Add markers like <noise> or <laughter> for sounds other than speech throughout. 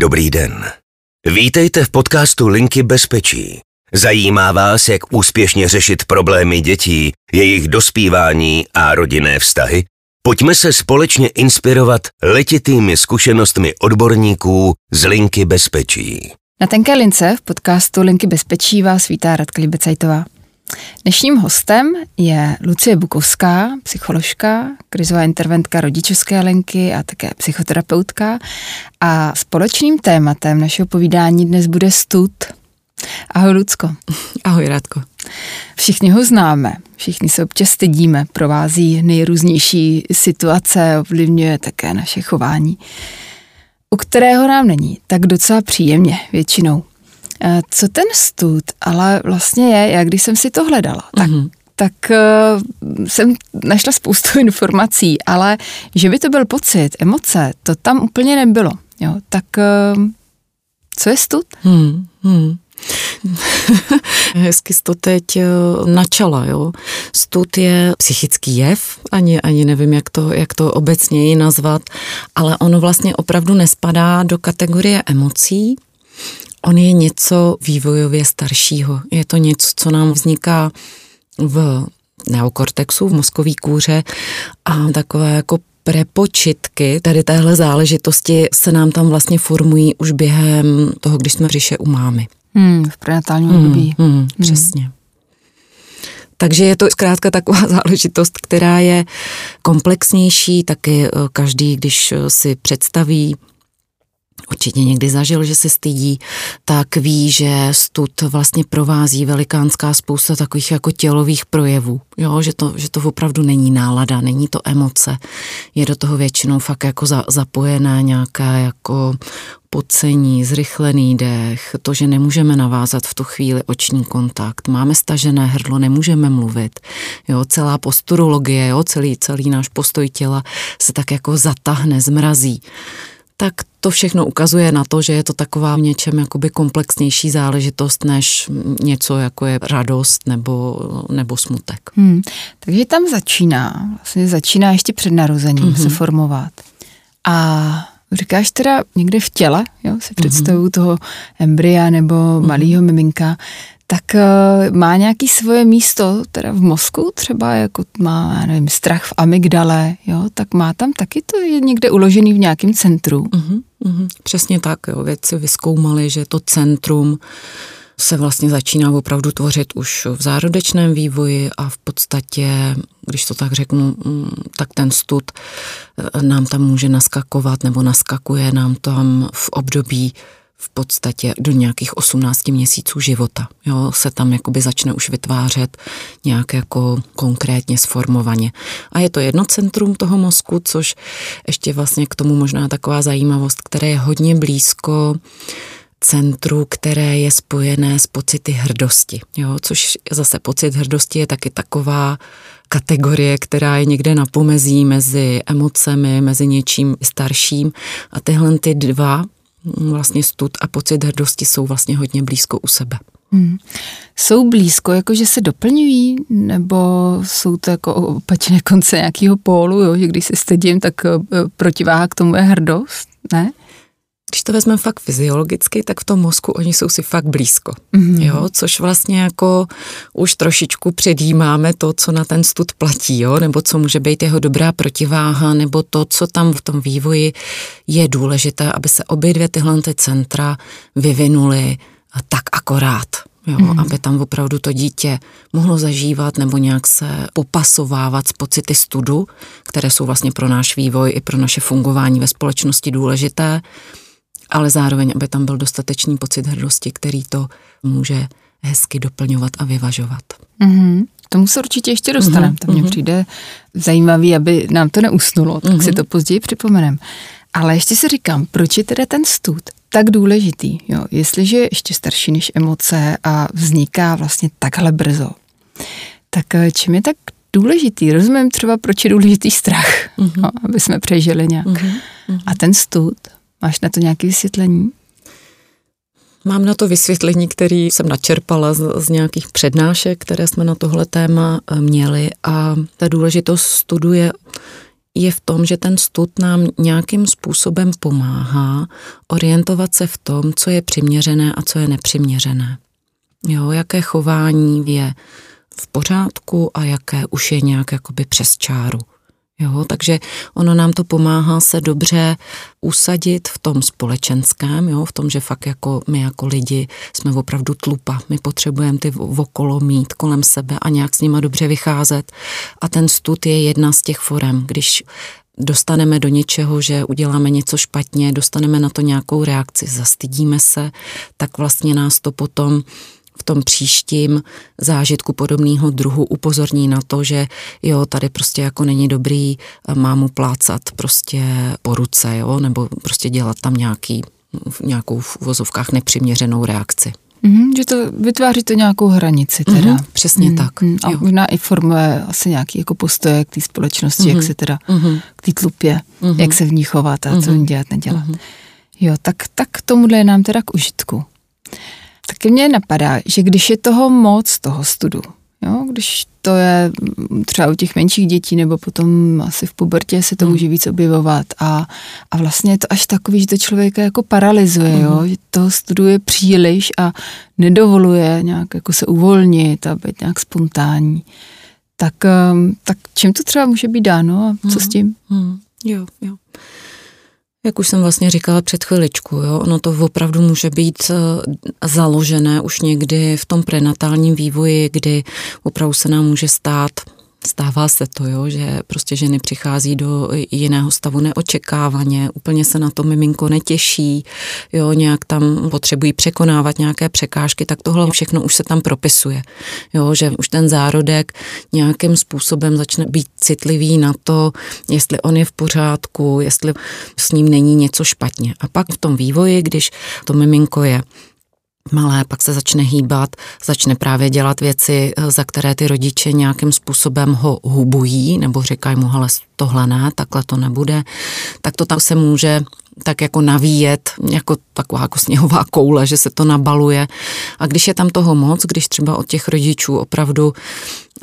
Dobrý den. Vítejte v podcastu Linky bezpečí. Zajímá vás, jak úspěšně řešit problémy dětí, jejich dospívání a rodinné vztahy? Pojďme se společně inspirovat letitými zkušenostmi odborníků z Linky bezpečí. Na tenké lince v podcastu Linky bezpečí vás vítá Radka Libecajtová. Dnešním hostem je Lucie Bukovská, psycholožka, krizová interventka rodičovské linky a také psychoterapeutka. A společným tématem našeho povídání dnes bude stud. Ahoj, Lucko. Ahoj, Radko. Všichni ho známe, všichni se občas stydíme, provází nejrůznější situace, ovlivňuje také naše chování, u kterého nám není tak docela příjemně většinou. Eh, co ten stud ale vlastně je, jak když jsem si to hledala, tak, mm-hmm. tak uh, jsem našla spoustu <laughs> informací, ale že by to byl pocit, emoce, to tam úplně nebylo. Jo, tak uh, co je stud? Hmm, hmm. <laughs> Hezky jsi to teď načala, jo. Stud je psychický jev, ani, ani nevím, jak to, jak to obecněji nazvat, ale ono vlastně opravdu nespadá do kategorie emocí, On je něco vývojově staršího. Je to něco, co nám vzniká v neokortexu, v mozkový kůře a takové jako prepočitky tady téhle záležitosti se nám tam vlastně formují už během toho, když jsme v říše u mámy. Hmm, v prenatálním hmm, období. Hmm, hmm, přesně. Takže je to zkrátka taková <laughs> záležitost, která je komplexnější, taky eh, každý, když eh, si představí určitě někdy zažil, že se stydí, tak ví, že stud vlastně provází velikánská spousta takových jako tělových projevů, jo, že to, že to opravdu není nálada, není to emoce, je do toho většinou fakt jako za, zapojené nějaké jako pocení, zrychlený dech, to, že nemůžeme navázat v tu chvíli oční kontakt, máme stažené hrdlo, nemůžeme mluvit, jo, celá posturologie, jo, celý, celý náš postoj těla se tak jako zatahne, zmrazí tak to všechno ukazuje na to, že je to taková v něčem jakoby komplexnější záležitost, než něco jako je radost nebo, nebo smutek. Hmm. Takže tam začíná, vlastně začíná ještě před narozením mm-hmm. se formovat. A říkáš teda někde v těle, jo, si představuju mm-hmm. toho embrya nebo malého miminka, tak uh, má nějaký svoje místo teda v mozku, třeba jako má, já nevím, strach v amygdale, jo, tak má tam taky to je někde uložený v nějakém centru. Uh-huh, uh-huh. Přesně tak, jo, vědci vyskoumali, že to centrum se vlastně začíná opravdu tvořit už v zárodečném vývoji a v podstatě, když to tak řeknu, mm, tak ten stud eh, nám tam může naskakovat nebo naskakuje nám tam v období v podstatě do nějakých 18 měsíců života. Jo, se tam jakoby začne už vytvářet nějak jako konkrétně sformovaně. A je to jedno centrum toho mozku, což ještě vlastně k tomu možná taková zajímavost, které je hodně blízko centru, které je spojené s pocity hrdosti. Jo, což zase pocit hrdosti je taky taková kategorie, která je někde na pomezí mezi emocemi, mezi něčím starším. A tyhle ty dva vlastně stud a pocit hrdosti jsou vlastně hodně blízko u sebe. Hmm. Jsou blízko, jako že se doplňují, nebo jsou to jako opačné konce nějakého pólu, jo? že když se stydím, tak eh, protiváha k tomu je hrdost, ne? Když to vezmeme fakt fyziologicky, tak v tom mozku oni jsou si fakt blízko. Mm-hmm. Jo, což vlastně jako už trošičku předjímáme to, co na ten stud platí, jo, nebo co může být jeho dobrá protiváha, nebo to, co tam v tom vývoji je důležité, aby se obě dvě tyhle ty centra vyvinuly tak akorát. Jo, mm. aby tam opravdu to dítě mohlo zažívat nebo nějak se popasovávat s pocity studu, které jsou vlastně pro náš vývoj i pro naše fungování ve společnosti důležité ale zároveň, aby tam byl dostatečný pocit hrdosti, který to může hezky doplňovat a vyvažovat. Mm-hmm. Tomu se určitě ještě dostaneme. Mm-hmm. To mně mm-hmm. přijde zajímavý, aby nám to neusnulo, tak mm-hmm. si to později připomenem. Ale ještě si říkám, proč je teda ten stud tak důležitý? Jo? Jestliže je ještě starší než emoce a vzniká vlastně takhle brzo, tak eh, čím je tak důležitý? Rozumím třeba, proč je důležitý strach, mm-hmm. no, aby jsme přežili nějak. Mm-hmm. A ten stud, Máš na to nějaké vysvětlení? Mám na to vysvětlení, který jsem načerpala z, z nějakých přednášek, které jsme na tohle téma eh, měli a ta důležitost studuje je v tom, že ten stud nám nějakým způsobem pomáhá orientovat se v tom, co je přiměřené a co je nepřiměřené. Jo, jaké chování je v pořádku a jaké už je nějak jakoby přes čáru. Jo, takže ono nám to pomáhá se dobře usadit v tom společenském, jo, v tom, že fakt jako my jako lidi jsme opravdu tlupa. My potřebujeme ty okolo mít kolem sebe a nějak s nima dobře vycházet. A ten stud je jedna z těch forem, když dostaneme do něčeho, že uděláme něco špatně, dostaneme na to nějakou reakci, zastydíme se, tak vlastně nás to potom v tom příštím zážitku podobného druhu upozorní na to, že jo, tady prostě jako není dobrý mámu plácat prostě po ruce, jo, nebo prostě dělat tam nějaký, nějakou v vozovkách nepřiměřenou reakci. Mm, že to vytváří to nějakou hranici teda. Mm, přesně mm, tak. Mm, a jo. možná i formuje asi nějaký jako postoje k té společnosti, mm, jak se teda, mm, k té tlupě, mm, jak se v ní chovat a mm, co v ní dělat, nedělat. Mm. Jo, tak, tak tomuhle je nám teda k užitku. Taky mě napadá, že když je toho moc, toho studu, jo, když to je třeba u těch menších dětí nebo potom asi v pubertě se to hmm. může víc objevovat a, a vlastně je to až takový, že to člověka jako paralyzuje, hmm. jo, že to studuje příliš a nedovoluje nějak jako se uvolnit a být nějak spontánní. Tak, um, tak čím to třeba může být dáno a co hmm. s tím? Hmm. Jo, jo. Jak už jsem vlastně říkala před chviličku, jo, ono to opravdu může být eh, založené už někdy v tom prenatálním vývoji, kdy opravdu se nám může stát Stává se to, jo, že prostě ženy přichází do jiného stavu neočekávaně, úplně se na to miminko netěší, jo, nějak tam potřebují překonávat nějaké překážky, tak tohle všechno už se tam propisuje, jo, že už ten zárodek nějakým způsobem začne být citlivý na to, jestli on je v pořádku, jestli s ním není něco špatně. A pak v tom vývoji, když to miminko je malé, pak se začne hýbat, začne právě dělat věci, eh, za které ty rodiče nějakým způsobem ho hubují, nebo říkají mu, hele, tohle ne, takhle to nebude, tak to tam se může tak jako navíjet, jako taková jako sněhová <laughs> koule, že se to nabaluje. A když je tam toho moc, když třeba od těch rodičů opravdu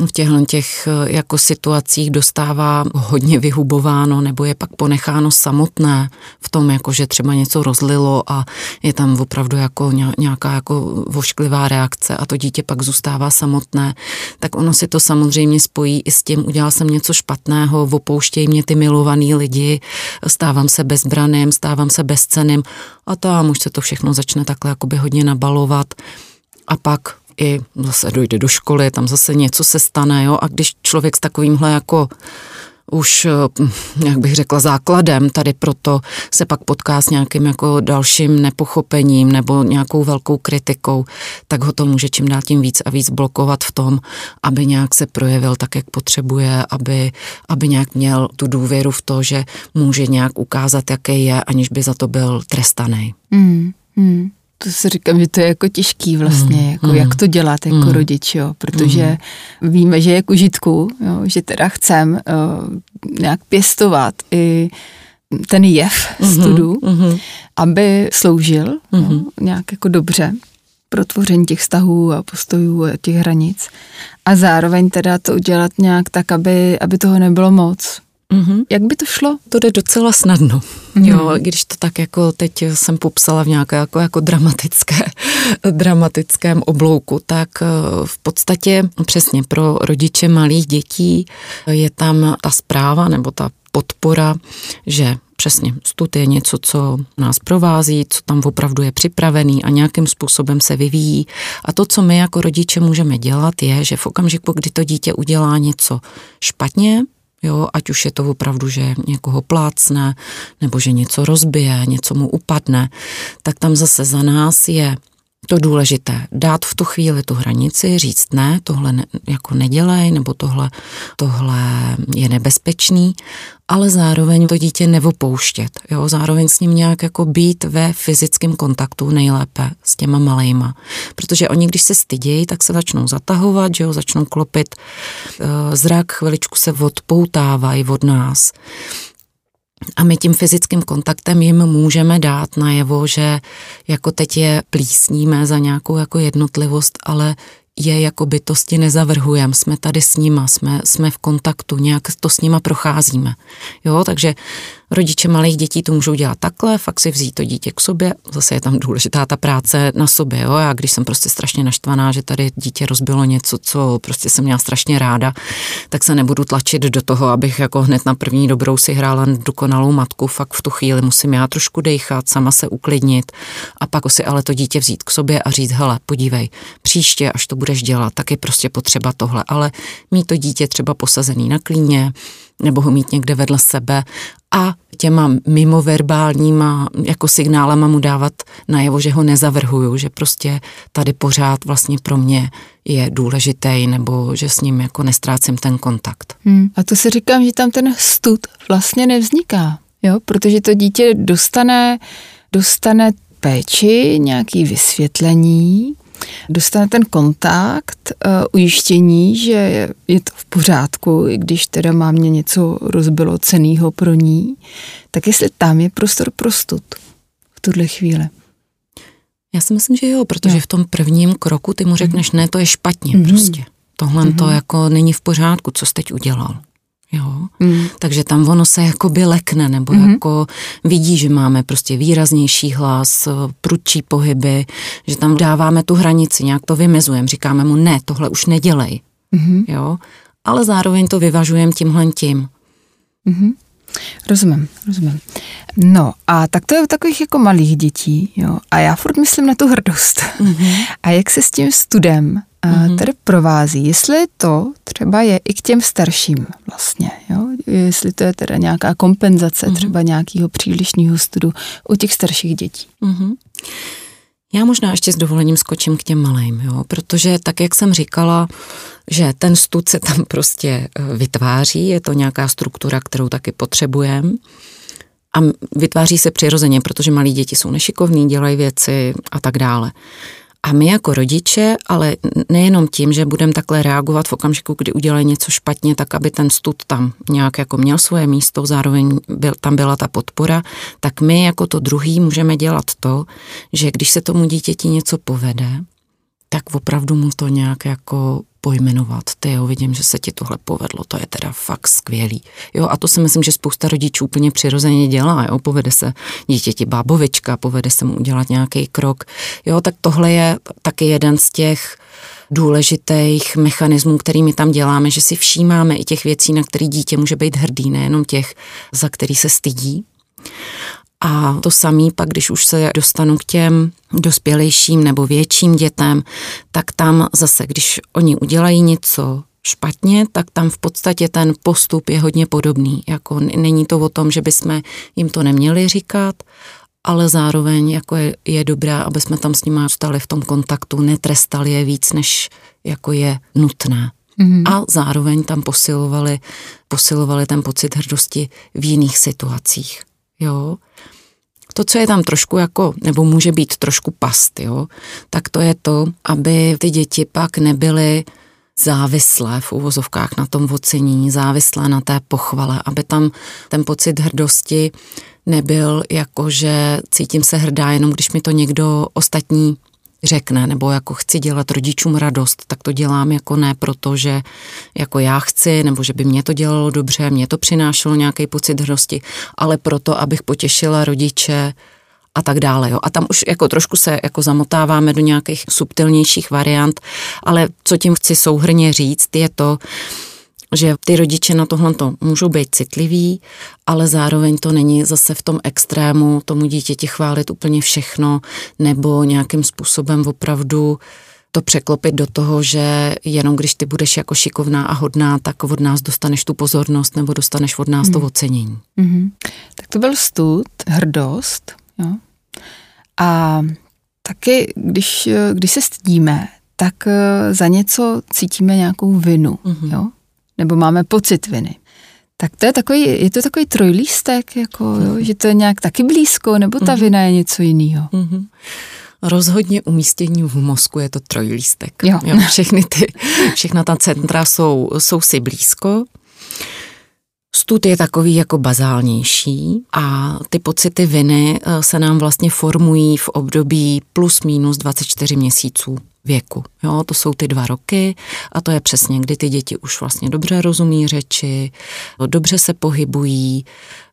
v těchto těch eh, jako situacích dostává hodně vyhubováno nebo je pak ponecháno samotné v tom, jako že třeba něco rozlilo a je tam opravdu jako nějaká jako vošklivá reakce a to dítě pak zůstává samotné, tak ono si to samozřejmě spojí i s tím, udělal jsem něco špatného, opouštějí mě ty milovaný lidi, stávám se bezbraným, stávám se bezceným a tam už se to všechno začne takhle hodně nabalovat a pak i zase dojde do školy, tam zase něco se stane, jo, a když člověk s takovýmhle jako už, eh, jak bych řekla, základem tady proto se pak potká s nějakým jako dalším nepochopením nebo nějakou velkou kritikou, tak ho to může čím dál tím víc a víc blokovat v tom, aby nějak se projevil tak, jak potřebuje, aby, aby nějak měl tu důvěru v to, že může nějak ukázat, jaký je, aniž by za to byl trestaný. Mm, mm to si říkám, že to je jako těžký vlastně, mm, jako mm, jak to dělat jako mm, rodič, jo, protože mm. víme, že je k užitku, jo, že teda chcem uh, nějak pěstovat i ten jev mm-hmm, studu, mm-hmm. aby sloužil mm-hmm. jo, mhm. nějak jako dobře pro tvoření těch vztahů a postojů a těch hranic a zároveň teda to udělat nějak tak, aby, aby toho nebylo moc, Mm-hmm. Jak by to šlo? To jde docela snadno. Mm. Jo, když to tak jako teď jsem popsala v nějaké jako, jako dramatické, <laughs> dramatickém oblouku, tak eh, v podstatě přesně pro rodiče malých dětí je tam ta zpráva nebo ta podpora, že přesně stud je něco, co nás provází, co tam opravdu je připravený a nějakým způsobem se vyvíjí. A to, co my jako rodiče můžeme dělat, je, že v okamžiku, kdy to dítě udělá něco špatně, Jo, ať už je to opravdu, že někoho plácne, nebo že něco rozbije, něco mu upadne, tak tam zase za nás je to důležité, dát v tu chvíli tu hranici, říct ne, tohle ne, jako nedělej, nebo tohle, tohle je nebezpečný, ale zároveň to dítě nevopouštět, jo, zároveň s ním nějak jako být ve fyzickém kontaktu nejlépe s těma malejma, protože oni, když se stydějí, tak se začnou zatahovat, že jo, začnou klopit, eh, zrak chviličku se odpoutávají od nás, a my tím fyzickým kontaktem jim můžeme dát najevo, že jako teď je plísníme za nějakou jako jednotlivost, ale je jako bytosti nezavrhujeme, jsme tady s nima, jsme, jsme v kontaktu, nějak to s nima procházíme. Jo, takže Rodiče malých dětí to můžou dělat takhle, fakt si vzít to dítě k sobě, zase je tam důležitá ta práce na sobě, jo, já když jsem prostě strašně naštvaná, že tady dítě rozbilo něco, co prostě jsem měla strašně ráda, tak se nebudu tlačit do toho, abych jako hned na první dobrou si hrála dokonalou matku, fakt v tu chvíli musím já trošku dejchat, sama se uklidnit a pak si ale to dítě vzít k sobě a říct, hele, podívej, příště, až to budeš dělat, tak je prostě potřeba tohle, ale mít to dítě třeba posazený na klíně, nebo ho mít někde vedle sebe a těma mimoverbálníma jako signálama mu dávat najevo, že ho nezavrhuju, že prostě tady pořád vlastně pro mě je důležitý nebo že s ním jako nestrácím ten kontakt. Hmm. A to si říkám, že tam ten stud vlastně nevzniká, jo, protože to dítě dostane, dostane péči, nějaký vysvětlení, dostane ten kontakt, uh, ujištění, že je to v pořádku, i když teda má mě něco rozbilo cenýho pro ní, tak jestli tam je prostor pro stud v tuhle chvíli. Já si myslím, že jo, protože jo. v tom prvním kroku ty mu řekneš, mm. ne, to je špatně mm. prostě. Tohle mm. to mhm. jako není v pořádku, co jsi teď udělal. Jo? Mm. Takže tam ono se jakoby lekne, nebo mm. jako vidí, že máme prostě výraznější hlas, prudčí pohyby, že tam dáváme tu hranici, nějak to vymezujeme, říkáme mu ne, tohle už nedělej. Mm. Jo? Ale zároveň to vyvažujeme tímhle tím. Mm. Rozumím, rozumím. No a tak to je u takových jako malých dětí, jo. A já furt myslím na tu hrdost. Mm-hmm. A jak se s tím studem mm-hmm. tedy provází. Jestli to třeba je i k těm starším vlastně, jo? jestli to je teda nějaká kompenzace mm-hmm. třeba nějakého přílišného studu u těch starších dětí. Mm-hmm. Já možná ještě s dovolením skočím k těm malým, jo? protože tak, jak jsem říkala, že ten stud se tam <laughs> prostě eh, vytváří, je to nějaká struktura, kterou taky potřebujeme a vytváří se přirozeně, protože malí děti jsou nešikovní, dělají věci a tak dále. A my jako rodiče, ale nejenom tím, že budeme takhle reagovat v okamžiku, kdy udělají něco špatně, tak aby ten stud tam nějak jako měl svoje místo, zároveň byl, tam byla ta podpora, tak my jako to druhý můžeme dělat to, že když se tomu dítěti něco povede, tak opravdu mu to nějak jako pojmenovat. Ty jo, vidím, že se ti tohle povedlo, to je teda fakt skvělý. Jo, a to si myslím, že spousta rodičů úplně přirozeně dělá, jo, povede se dítěti bábovička, povede se mu udělat nějaký krok. Jo, tak tohle je taky jeden z těch důležitých mechanismů, kterými tam děláme, že si všímáme i těch věcí, na které dítě může být hrdý, nejenom těch, za který se stydí. A to samý pak, když už se dostanu k těm dospělejším nebo větším dětem, tak tam zase, když oni udělají něco špatně, tak tam v podstatě ten postup je hodně podobný. Jako není to o tom, že bychom jim to neměli říkat, ale zároveň jako je, je dobré, aby jsme tam s nimi stali v tom kontaktu, netrestali je víc, než jako je nutné. Mm-hmm. A zároveň tam posilovali, posilovali ten pocit hrdosti v jiných situacích. Jo. To, co je tam trošku jako, nebo může být trošku past, jo, tak to je to, aby ty děti pak nebyly závislé v uvozovkách na tom ocenění, závislé na té pochvale, aby tam ten pocit hrdosti nebyl jako, že cítím se hrdá jenom, když mi to někdo ostatní řekne, nebo jako chci dělat rodičům radost, tak to dělám jako ne proto, že jako já chci, nebo že by mě to dělalo dobře, mě to přinášelo nějaký pocit hrdosti, ale proto, abych potěšila rodiče a tak dále. Jo. A tam už jako trošku se jako zamotáváme do nějakých subtilnějších variant, ale co tím chci souhrně říct, je to, že ty rodiče na tohle to můžou být citliví, ale zároveň to není zase v tom extrému tomu dítěti chválit úplně všechno nebo nějakým způsobem opravdu to překlopit do toho, že jenom když ty budeš jako šikovná a hodná, tak od nás dostaneš tu pozornost nebo dostaneš od nás mm. to hmm. ocenění. Mm-hmm. Tak to byl stud, hrdost. Jo? A taky, když, když se stydíme, tak eh, za něco cítíme nějakou vinu. Mm-hmm. Jo? Nebo máme pocit viny. Tak to je takový, je to takový trojlístek, jako, jo, že to je nějak taky blízko, nebo ta mm-hmm. vina je něco jiného. Mm-hmm. Rozhodně umístění v mozku je to trojlístek. Jo. Jo, všechny ty, všechna ta centra jsou, jsou si blízko. Stud je takový jako bazálnější a ty pocity viny eh, se nám vlastně formují v období plus minus 24 měsíců věku. Jo, to jsou ty dva roky a to je přesně, kdy ty děti už vlastně dobře rozumí řeči, dobře se pohybují,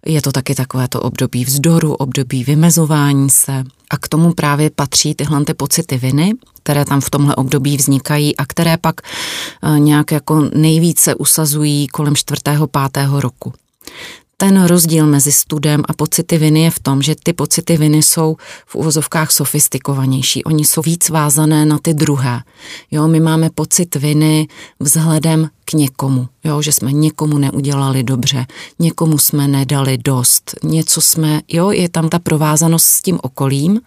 je to taky takové to období vzdoru, období vymezování se a k tomu právě patří tyhle ty pocity viny, které tam v tomhle období vznikají a které pak eh, nějak jako nejvíce usazují kolem čtvrtého, pátého roku. Ten rozdíl mezi studem a pocity viny je v tom, že ty pocity viny jsou v uvozovkách sofistikovanější. Oni jsou víc vázané na ty druhé. Jo, my máme pocit viny vzhledem k někomu, jo, že jsme někomu neudělali dobře, někomu jsme nedali dost, něco jsme, jo, je tam ta provázanost s tím okolím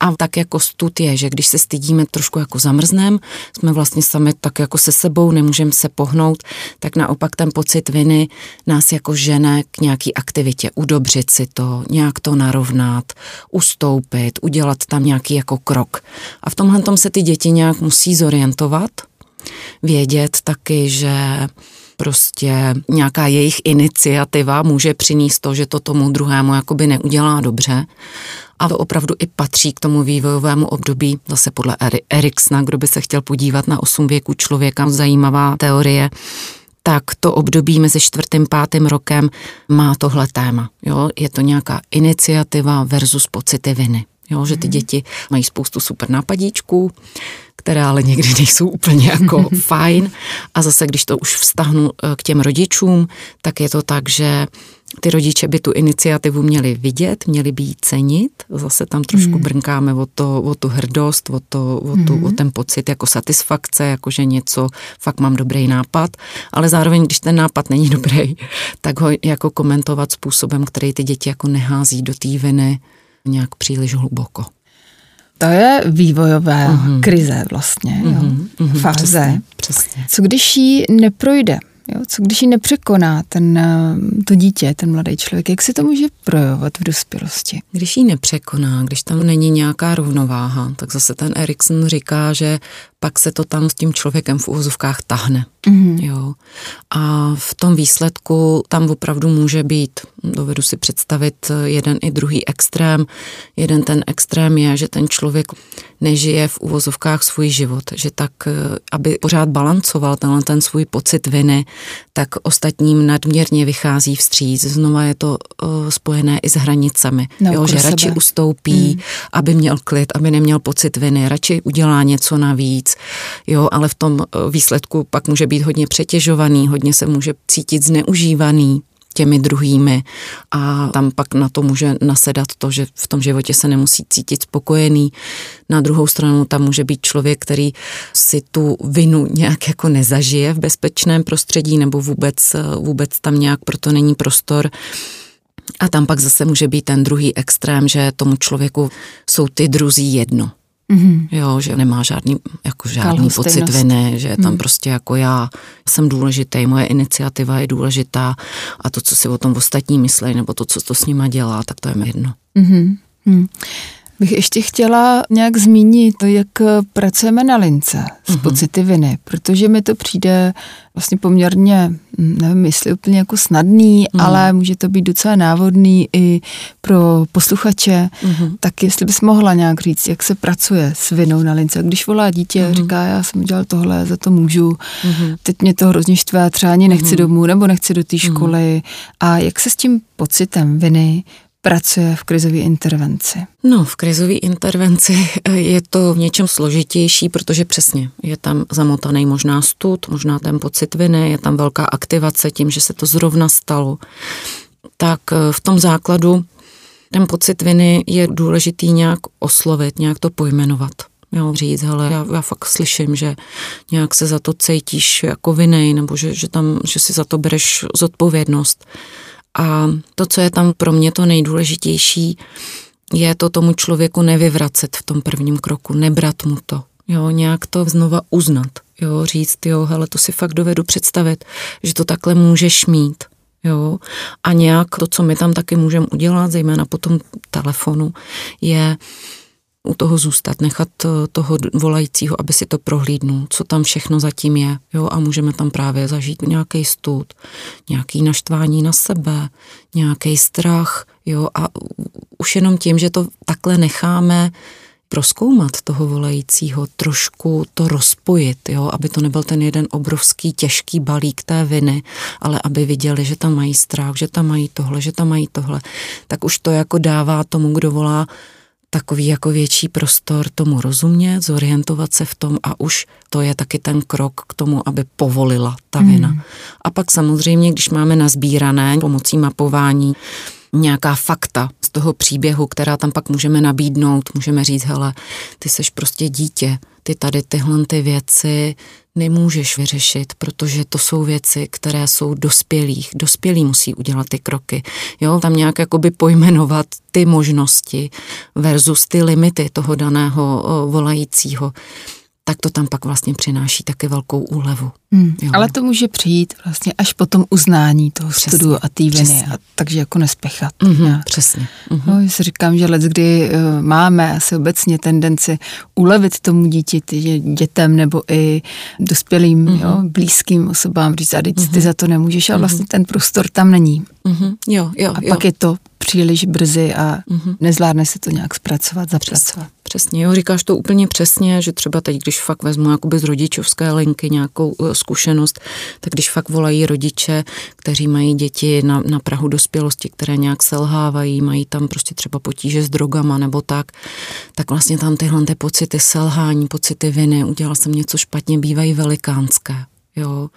a tak jako stud je, že když se stydíme, trošku jako zamrznem, jsme vlastně sami tak jako se sebou, nemůžeme se pohnout, tak naopak ten pocit viny nás jako žene k nějaký aktivitě, udobřit si to, nějak to narovnat, ustoupit, udělat tam nějaký jako krok. A v tomhle tom se ty děti nějak musí zorientovat, vědět taky, že prostě nějaká jejich iniciativa může přinést to, že to tomu druhému jakoby neudělá dobře. A to opravdu i patří k tomu vývojovému období, zase podle Eriksna, kdo by se chtěl podívat na osm věků člověka, zajímavá teorie, tak to období mezi čtvrtým pátým rokem má tohle téma. Jo? Je to nějaká iniciativa versus pocity viny. Jo, že ty mhm. děti mají spoustu super nápadíčků, které ale někdy nejsou úplně jako fajn. A zase, když to už vztahnu eh, k těm rodičům, tak je to tak, že ty rodiče by tu iniciativu měli vidět, měli by ji cenit. Zase tam trošku hmm. brnkáme o, to, o tu hrdost, o, to, o, tu, hmm. o ten pocit jako satisfakce, jako že něco, fakt mám dobrý nápad, ale zároveň, když ten nápad není dobrý, tak ho jako komentovat způsobem, který ty děti jako nehází do té viny nějak příliš hluboko. To je vývojové uh-huh. krize vlastně, uh-huh. jo? Uh-huh. fáze. Přesně, přesně. Co když jí neprojde? Jo? Co když ji nepřekoná ten, eh, to dítě, ten mladý člověk? Jak se to může projevovat v dospělosti? Když ji nepřekoná, když tam není nějaká rovnováha, tak zase ten Erikson říká, že pak se to tam s tím člověkem v úvozovkách tahne. Mm-hmm. Jo. A v tom výsledku tam opravdu může být, dovedu si představit jeden i druhý extrém. Jeden ten extrém je, že ten člověk nežije v úvozovkách svůj život, že tak, aby pořád balancoval tenhle ten svůj pocit viny, tak ostatním nadměrně vychází vstříc. Znova je to uh, spojené i s hranicemi. No, jo, že sebe. radši ustoupí, mm. aby měl klid, aby neměl pocit viny, radši udělá něco navíc, jo, ale v tom eh, výsledku pak může být hodně přetěžovaný, hodně se může cítit zneužívaný těmi druhými a tam pak na to může nasedat to, že v tom životě se nemusí cítit spokojený. Na druhou stranu tam může být člověk, který si tu vinu nějak jako nezažije v bezpečném prostředí nebo vůbec, vůbec tam nějak proto není prostor. A tam pak zase může být ten druhý extrém, že tomu člověku jsou ty druzí jedno. Mm-hmm. Jo, že nemá žádný, jako žádný pocit viny, že je tam mm. prostě jako já jsem důležitý, moje iniciativa je důležitá a to, co si o tom ostatní myslí, nebo to, co to s nima dělá, tak to je mi jedno. Mm-hmm. Mm bych ještě chtěla nějak zmínit, jak pracujeme na lince s mm-hmm. pocity viny, protože mi to přijde vlastně poměrně, nevím, jestli úplně jako snadný, mm-hmm. ale může to být docela návodný i pro posluchače. Mm-hmm. Tak jestli bys mohla nějak říct, jak se pracuje s vinou na lince. Když volá dítě, mm-hmm. říká, já jsem udělal tohle, za to můžu, mm-hmm. teď mě to hrozně štve, třeba ani nechci mm-hmm. domů nebo nechci do té mhm. školy. A jak se s tím pocitem viny pracuje v krizové intervenci? No, v krizové intervenci je to v něčem složitější, protože přesně je tam zamotaný možná stud, možná ten pocit viny, je tam velká aktivace tím, že se to zrovna stalo. Tak eh, v tom základu ten pocit viny je důležitý nějak oslovit, nějak to pojmenovat. Jo, říct, hele, já, já fakt slyším, že nějak se za to cítíš jako vinej, nebo že, že, tam, že si za to bereš zodpovědnost. A to, co je tam pro mě to nejdůležitější, je to tomu člověku nevyvracet v tom prvním kroku, nebrat mu to, jo, nějak to znova uznat, jo, říct, jo, hele, to si fakt dovedu představit, že to takhle můžeš mít, jo, a nějak to, co my tam taky můžeme udělat, zejména po tom telefonu, je u toho zůstat, nechat eh, toho volajícího, aby si to prohlídnul, co tam všechno zatím je, jo, a můžeme tam právě zažít nějaký stud, nějaký naštvání na sebe, nějaký strach, jo, a už jenom tím, že to takhle necháme proskoumat toho volajícího, trošku to rozpojit, jo, aby to nebyl ten jeden obrovský těžký balík té viny, ale aby viděli, že tam mají strach, že tam mají tohle, že tam mají tohle, tak už to jako dává tomu, kdo volá, takový jako větší prostor tomu rozumět, zorientovat se v tom a už to je taky ten krok k tomu, aby povolila ta vina. Hmm. A pak samozřejmě, když máme nazbírané pomocí mapování nějaká fakta z toho příběhu, která tam pak můžeme nabídnout, můžeme říct, hele, ty seš prostě dítě, ty tady tyhle ty věci nemůžeš vyřešit, protože to jsou věci, které jsou dospělých. Dospělí musí udělat ty kroky. Jo, tam nějak jakoby pojmenovat ty možnosti versus ty limity toho daného volajícího tak to tam pak vlastně přináší taky velkou úlevu. Hmm, ale to může přijít vlastně až po tom uznání toho přesně, studu a té viny, a takže jako nespěchat. Mm-hmm, přesně. Mm-hmm. No, já si říkám, že let, kdy uh, máme asi obecně tendenci ulevit tomu dítěti, dětem nebo i dospělým, mm-hmm. jo, blízkým osobám říct, a mm-hmm. ty za to nemůžeš, a vlastně mm-hmm. ten prostor tam není. Mm-hmm. Jo, jo, a jo. pak je to příliš brzy a mm-hmm. nezvládne se to nějak zpracovat, zapracovat. Přesně, přesně, jo, říkáš to úplně přesně, že třeba teď, když fakt vezmu jakoby z rodičovské linky nějakou uh, zkušenost, tak když fakt volají rodiče, kteří mají děti na, na Prahu dospělosti, které nějak selhávají, mají tam prostě třeba potíže s drogama nebo tak, tak vlastně tam tyhle ty pocity selhání, pocity viny, udělal jsem něco špatně, bývají velikánské. Jo.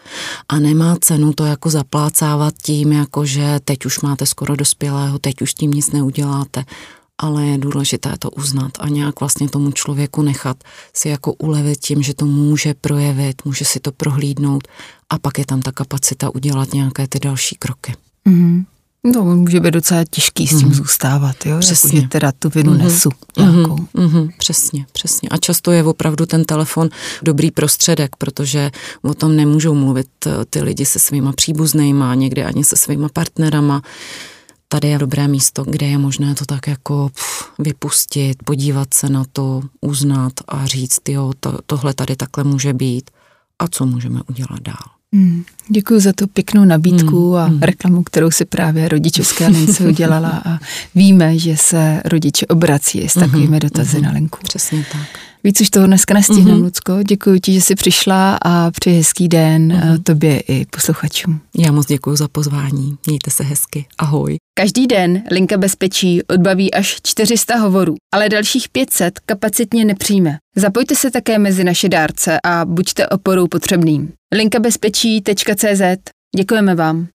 A nemá cenu to jako zaplácávat tím, jako že teď už máte skoro dospělého, teď už tím nic neuděláte. Ale je důležité to uznat a nějak vlastně tomu člověku nechat si jako ulevit tím, že to může projevit, může si to prohlídnout a pak je tam ta kapacita udělat nějaké ty další kroky. Mm-hmm. No, může být docela těžký s tím mm. zůstávat, jo? Přesně. Jako, že teda tu vinu mm. nesu nějakou. Mm, mm, přesně, přesně. A často je opravdu ten telefon dobrý prostředek, protože o tom nemůžou mluvit eh, ty lidi se svýma příbuznýma, někdy ani se svýma partnerama. Tady je dobré místo, kde je možné to tak jako pff, vypustit, podívat se na to, uznat a říct, jo, to, tohle tady takhle může být a co můžeme udělat dál. Hmm, děkuji za tu pěknou nabídku hmm, a hmm. reklamu, kterou si právě rodičovská lince <laughs> udělala a víme, že se rodiče obrací s takovými hmm, dotazy hmm, na linku. Přesně tak. Víc už toho dneska nestihnu, mm-hmm. Lucko. Děkuji ti, že jsi přišla a přeji hezký den mm-hmm. tobě i posluchačům. Já moc děkuji za pozvání. Mějte se hezky. Ahoj. Každý den Linka bezpečí odbaví až 400 hovorů, ale dalších 500 kapacitně nepřijme. Zapojte se také mezi naše dárce a buďte oporou potřebným. linkabezpečí.cz Děkujeme vám.